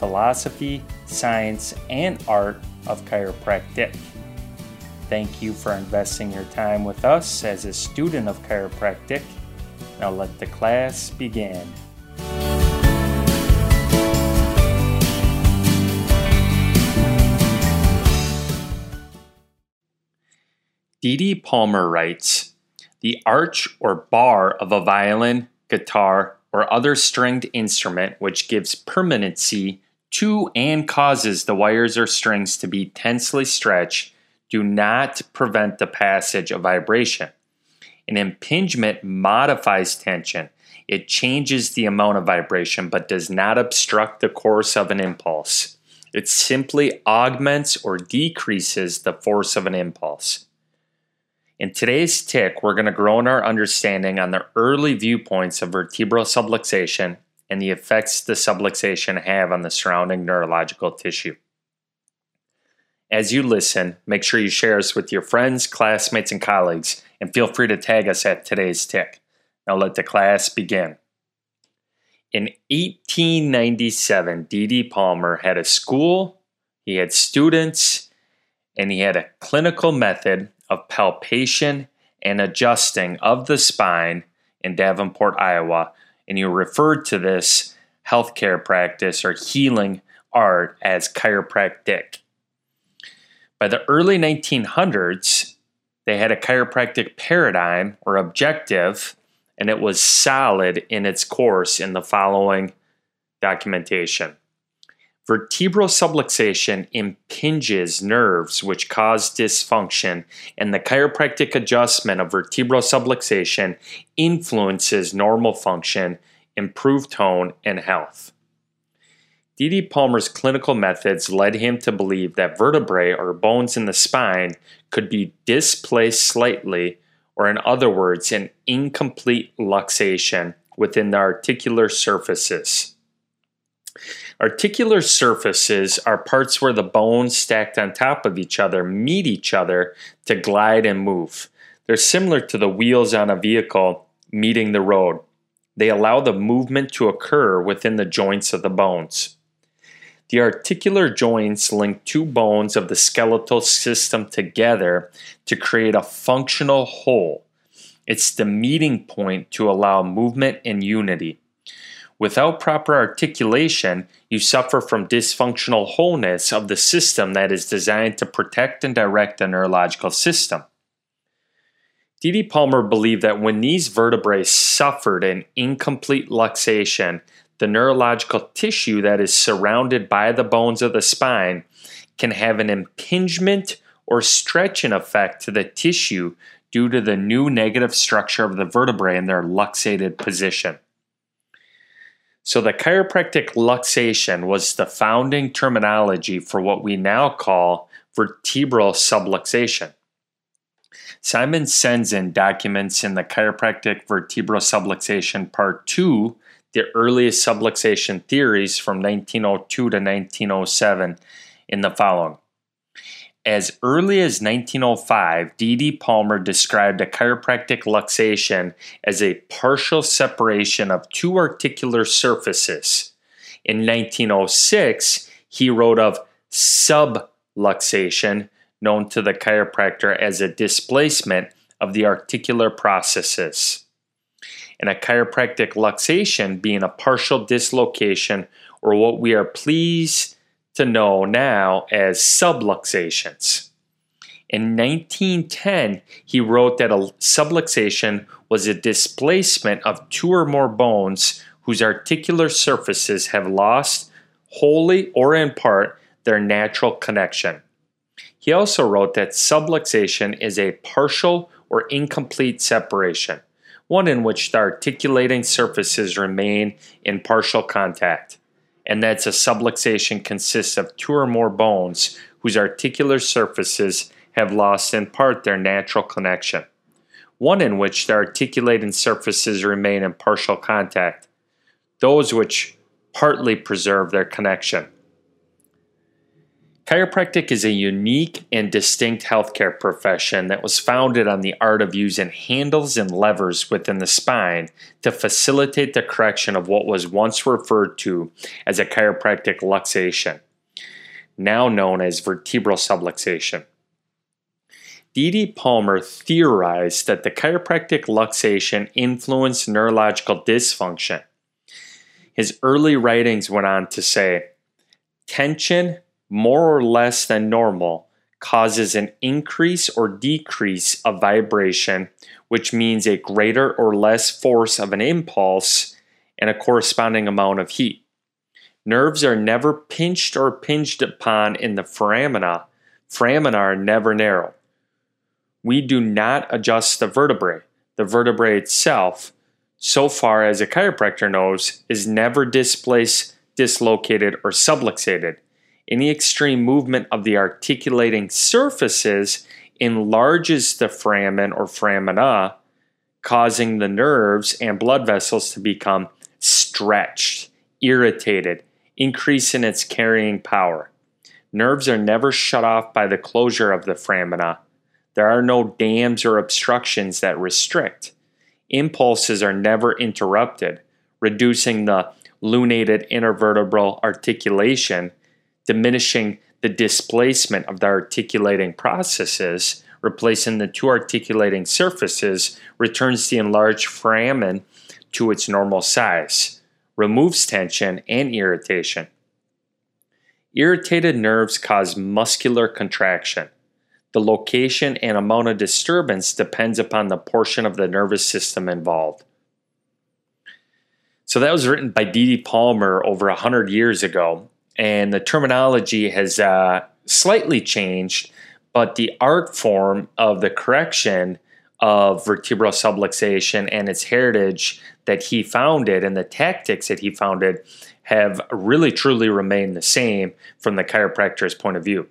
philosophy, science, and art of chiropractic. Thank you for investing your time with us as a student of chiropractic. Now let the class begin. D.D. Palmer writes The arch or bar of a violin, guitar, or other stringed instrument which gives permanency to and causes the wires or strings to be tensely stretched do not prevent the passage of vibration. An impingement modifies tension. It changes the amount of vibration but does not obstruct the course of an impulse. It simply augments or decreases the force of an impulse. In today's tick, we're going to grow in our understanding on the early viewpoints of vertebral subluxation and the effects the subluxation have on the surrounding neurological tissue. As you listen, make sure you share us with your friends, classmates, and colleagues, and feel free to tag us at today's tick. Now let the class begin. In 1897, D.D. Palmer had a school, he had students, and he had a clinical method of palpation and adjusting of the spine in Davenport, Iowa, and you referred to this healthcare practice or healing art as chiropractic. By the early 1900s, they had a chiropractic paradigm or objective, and it was solid in its course in the following documentation. Vertebral subluxation impinges nerves which cause dysfunction, and the chiropractic adjustment of vertebral subluxation influences normal function, improved tone, and health. D.D. Palmer's clinical methods led him to believe that vertebrae or bones in the spine could be displaced slightly, or in other words, an incomplete luxation within the articular surfaces. Articular surfaces are parts where the bones stacked on top of each other meet each other to glide and move. They're similar to the wheels on a vehicle meeting the road. They allow the movement to occur within the joints of the bones. The articular joints link two bones of the skeletal system together to create a functional whole. It's the meeting point to allow movement and unity. Without proper articulation, you suffer from dysfunctional wholeness of the system that is designed to protect and direct the neurological system. D.D. Palmer believed that when these vertebrae suffered an incomplete luxation, the neurological tissue that is surrounded by the bones of the spine can have an impingement or stretching effect to the tissue due to the new negative structure of the vertebrae in their luxated position. So the chiropractic luxation was the founding terminology for what we now call vertebral subluxation. Simon Senzon documents in the Chiropractic Vertebral Subluxation Part 2 the earliest subluxation theories from 1902 to 1907 in the following. As early as 1905, D.D. Palmer described a chiropractic luxation as a partial separation of two articular surfaces. In 1906, he wrote of subluxation, known to the chiropractor as a displacement of the articular processes. And a chiropractic luxation being a partial dislocation or what we are pleased to know now as subluxations. In 1910, he wrote that a subluxation was a displacement of two or more bones whose articular surfaces have lost, wholly or in part, their natural connection. He also wrote that subluxation is a partial or incomplete separation, one in which the articulating surfaces remain in partial contact and that's a subluxation consists of two or more bones whose articular surfaces have lost in part their natural connection, one in which the articulating surfaces remain in partial contact, those which partly preserve their connection. Chiropractic is a unique and distinct healthcare profession that was founded on the art of using handles and levers within the spine to facilitate the correction of what was once referred to as a chiropractic luxation, now known as vertebral subluxation. D.D. Palmer theorized that the chiropractic luxation influenced neurological dysfunction. His early writings went on to say tension more or less than normal causes an increase or decrease of vibration, which means a greater or less force of an impulse and a corresponding amount of heat. Nerves are never pinched or pinched upon in the foramina. Foramina are never narrow. We do not adjust the vertebrae. The vertebrae itself, so far as a chiropractor knows, is never displaced, dislocated, or subluxated. Any extreme movement of the articulating surfaces enlarges the foramen or foramina, causing the nerves and blood vessels to become stretched, irritated, increasing its carrying power. Nerves are never shut off by the closure of the foramina. There are no dams or obstructions that restrict. Impulses are never interrupted, reducing the luxated intervertebral articulation diminishing the displacement of the articulating processes, replacing the two articulating surfaces, returns the enlarged foramen to its normal size, removes tension and irritation. Irritated nerves cause muscular contraction. The location and amount of disturbance depends upon the portion of the nervous system involved. So that was written by D.D. Palmer over 100 years ago and the terminology has uh, slightly changed, but the art form of the correction of vertebral subluxation and its heritage that he founded and the tactics that he founded have really truly remained the same from the chiropractor's point of view.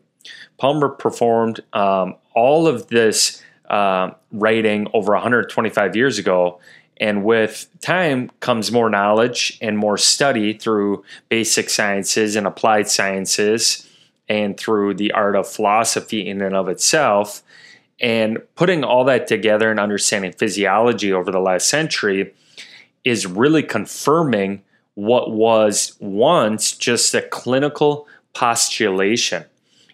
Palmer performed um, all of this uh, writing over 125 years ago and with time comes more knowledge and more study through basic sciences and applied sciences and through the art of philosophy in and of itself. And putting all that together and understanding physiology over the last century is really confirming what was once just a clinical postulation.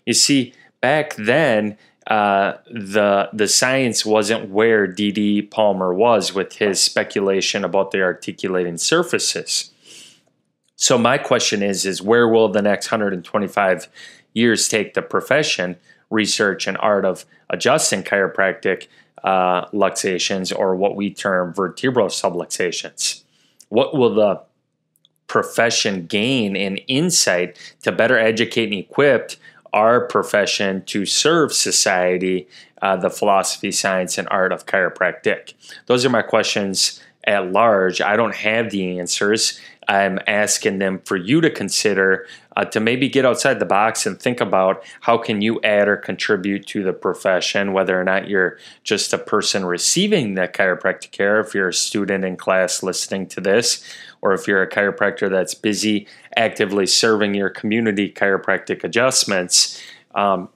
You see, back then, uh, the the science wasn't where D.D. Palmer was with his speculation about the articulating surfaces. So my question is: is where will the next 125 years take the profession, research, and art of adjusting chiropractic uh, luxations, or what we term vertebral subluxations? What will the profession gain in insight to better educate and equip our profession to serve society, uh, the philosophy, science, and art of chiropractic? Those are my questions at large. I don't have the answers. I'm asking them for you to consider uh, to maybe get outside the box and think about how can you add or contribute to the profession, whether or not you're just a person receiving that chiropractic care, if you're a student in class listening to this, or if you're a chiropractor that's busy actively serving your community chiropractic adjustments, um,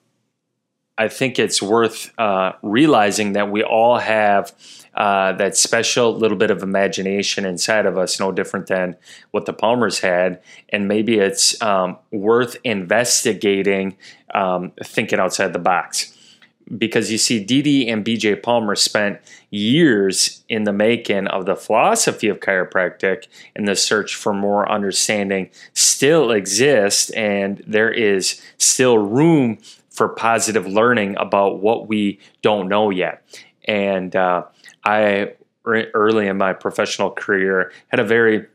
I think it's worth uh, realizing that we all have uh, that special little bit of imagination inside of us, no different than what the Palmers had. And maybe it's um, worth investigating, um, thinking outside the box because you see, DD and BJ Palmer spent years in the making of the philosophy of chiropractic, and the search for more understanding still exists, and there is still room for positive learning about what we don't know yet. And uh, I, early in my professional career, had a very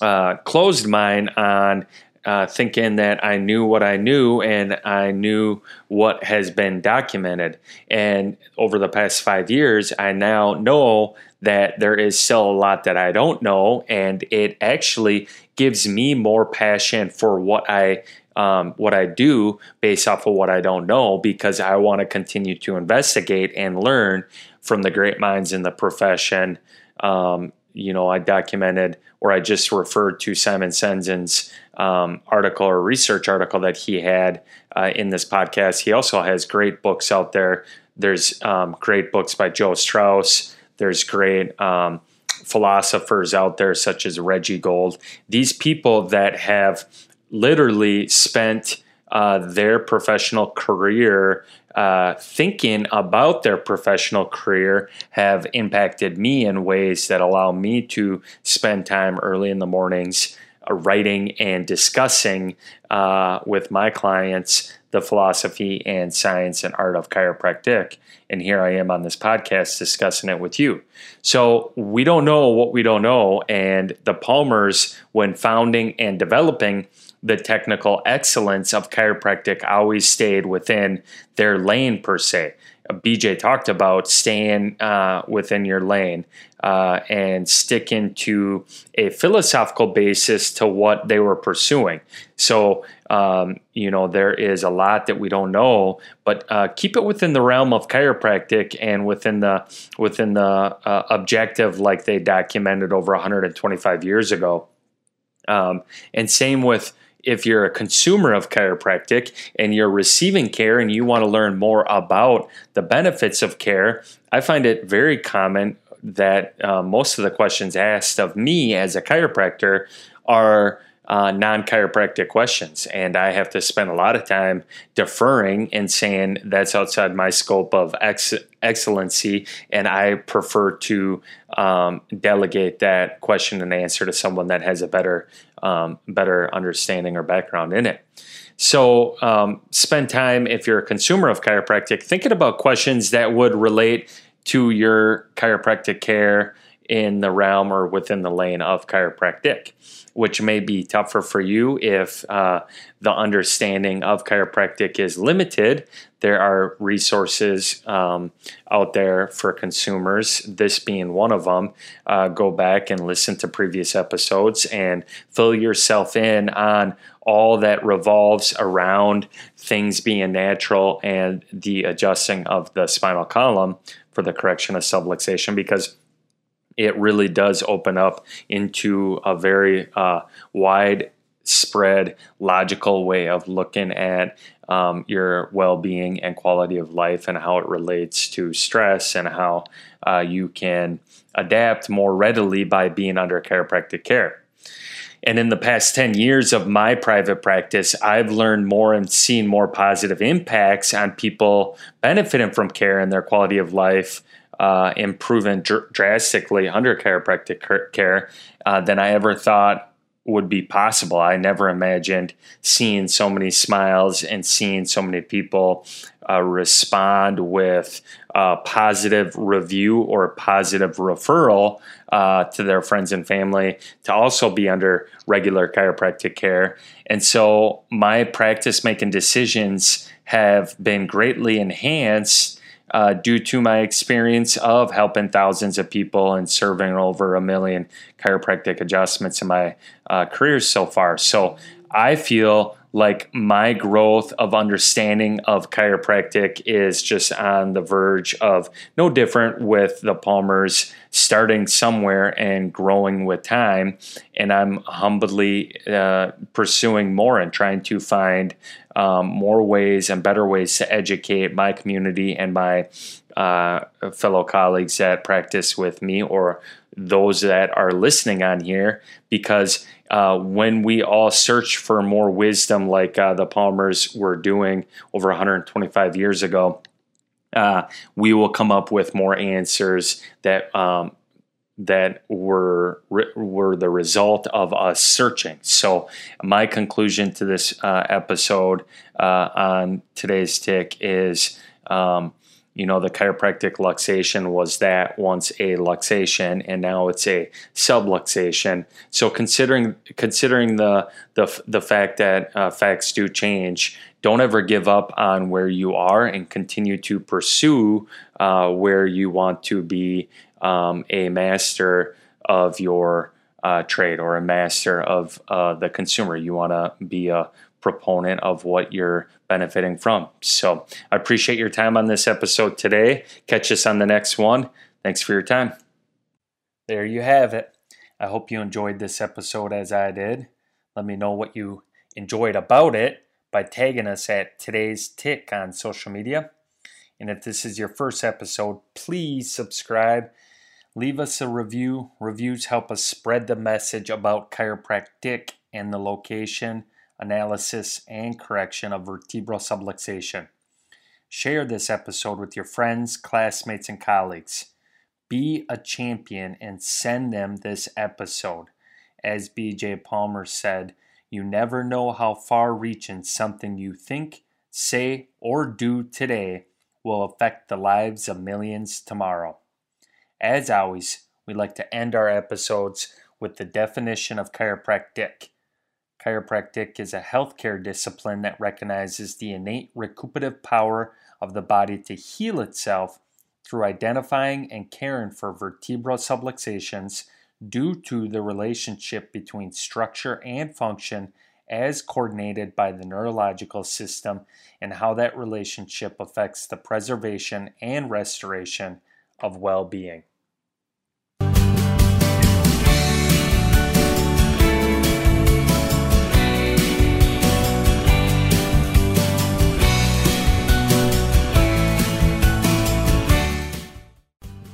uh, closed mind on uh, thinking that I knew what I knew and I knew what has been documented. And over the past five years, I now know that there is still a lot that I don't know, and it actually gives me more passion for what I um, what I do based off of what I don't know because I want to continue to investigate and learn from the great minds in the profession. Um, you know, I documented or I just referred to Simon Senzon's um, article or research article that he had uh, in this podcast. He also has great books out there. There's um, great books by Joe Strauss. There's great um, philosophers out there such as Reggie Gold. These people that have literally spent uh, their professional career uh, thinking about their professional career have impacted me in ways that allow me to spend time early in the mornings uh, writing and discussing uh, with my clients the philosophy and science and art of chiropractic. And here I am on this podcast discussing it with you. So we don't know what we don't know. And the Palmers, when founding and developing the technical excellence of chiropractic, always stayed within their lane per se. BJ talked about staying uh, within your lane uh, and sticking to a philosophical basis to what they were pursuing. So, um, you know, there is a lot that we don't know, but uh, keep it within the realm of chiropractic and within the within the uh, objective, like they documented over 125 years ago. Um, and same with if you're a consumer of chiropractic and you're receiving care and you want to learn more about the benefits of care, I find it very common that uh, most of the questions asked of me as a chiropractor are uh, non chiropractic questions. And I have to spend a lot of time deferring and saying that's outside my scope of ex- excellency. And I prefer to um, delegate that question and answer to someone that has a better, um, better understanding or background in it. So, um, spend time if you're a consumer of chiropractic thinking about questions that would relate to your chiropractic care in the realm or within the lane of chiropractic which may be tougher for you if uh, the understanding of chiropractic is limited. There are resources um, out there for consumers, this being one of them. Uh, go back and listen to previous episodes and fill yourself in on all that revolves around things being natural and the adjusting of the spinal column for the correction of subluxation because it really does open up into a very uh, wide spread logical way of looking at um, your well-being and quality of life and how it relates to stress and how uh, you can adapt more readily by being under chiropractic care. And in the past 10 years of my private practice, I've learned more and seen more positive impacts on people benefiting from care and their quality of life uh, improving dr- drastically under chiropractic care uh, than I ever thought would be possible. I never imagined seeing so many smiles and seeing so many people uh, respond with a positive review or a positive referral uh, to their friends and family to also be under regular chiropractic care. And so my practice making decisions have been greatly enhanced uh, due to my experience of helping thousands of people and serving over a million chiropractic adjustments in my uh, career so far. So I feel like my growth of understanding of chiropractic is just on the verge of no different with the Palmers starting somewhere and growing with time. And I'm humbly uh, pursuing more and trying to find um, more ways and better ways to educate my community and my uh, fellow colleagues that practice with me or those that are listening on here because uh, when we all search for more wisdom, like uh, the Palmers were doing over 125 years ago, uh, we will come up with more answers that um, that were were the result of us searching. So, my conclusion to this uh, episode uh, on today's tick is. Um, you know the chiropractic luxation was that once a luxation and now it's a subluxation. So considering considering the the, the fact that uh, facts do change don't ever give up on where you are and continue to pursue uh, where you want to be um, a master of your uh, trade or a master of uh, the consumer. You want to be a proponent of what you're benefiting from. So I appreciate your time on this episode today. Catch us on the next one. Thanks for your time. There you have it. I hope you enjoyed this episode as I did. Let me know what you enjoyed about it by tagging us at today's tick on social media. And if this is your first episode, please subscribe. Leave us a review. Reviews help us spread the message about chiropractic and the location, analysis, and correction of vertebral subluxation. Share this episode with your friends, classmates, and colleagues. Be a champion and send them this episode. As BJ Palmer said, you never know how far reaching something you think, say, or do today will affect the lives of millions tomorrow. As always, we like to end our episodes with the definition of chiropractic. Chiropractic is a healthcare discipline that recognizes the innate recuperative power of the body to heal itself through identifying and caring for vertebral subluxations due to the relationship between structure and function as coordinated by the neurological system and how that relationship affects the preservation and restoration of well being.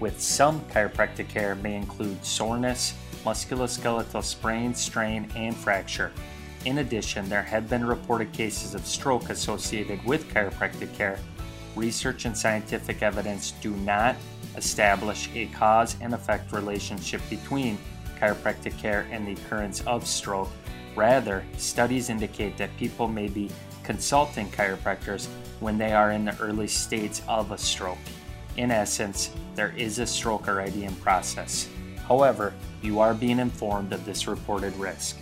with some chiropractic care may include soreness, musculoskeletal sprain, strain, and fracture. In addition, there have been reported cases of stroke associated with chiropractic care. Research and scientific evidence do not establish a cause and effect relationship between chiropractic care and the occurrence of stroke. Rather, studies indicate that people may be consulting chiropractors when they are in the early states of a stroke. In essence, there is a stroke already in process. However, you are being informed of this reported risk.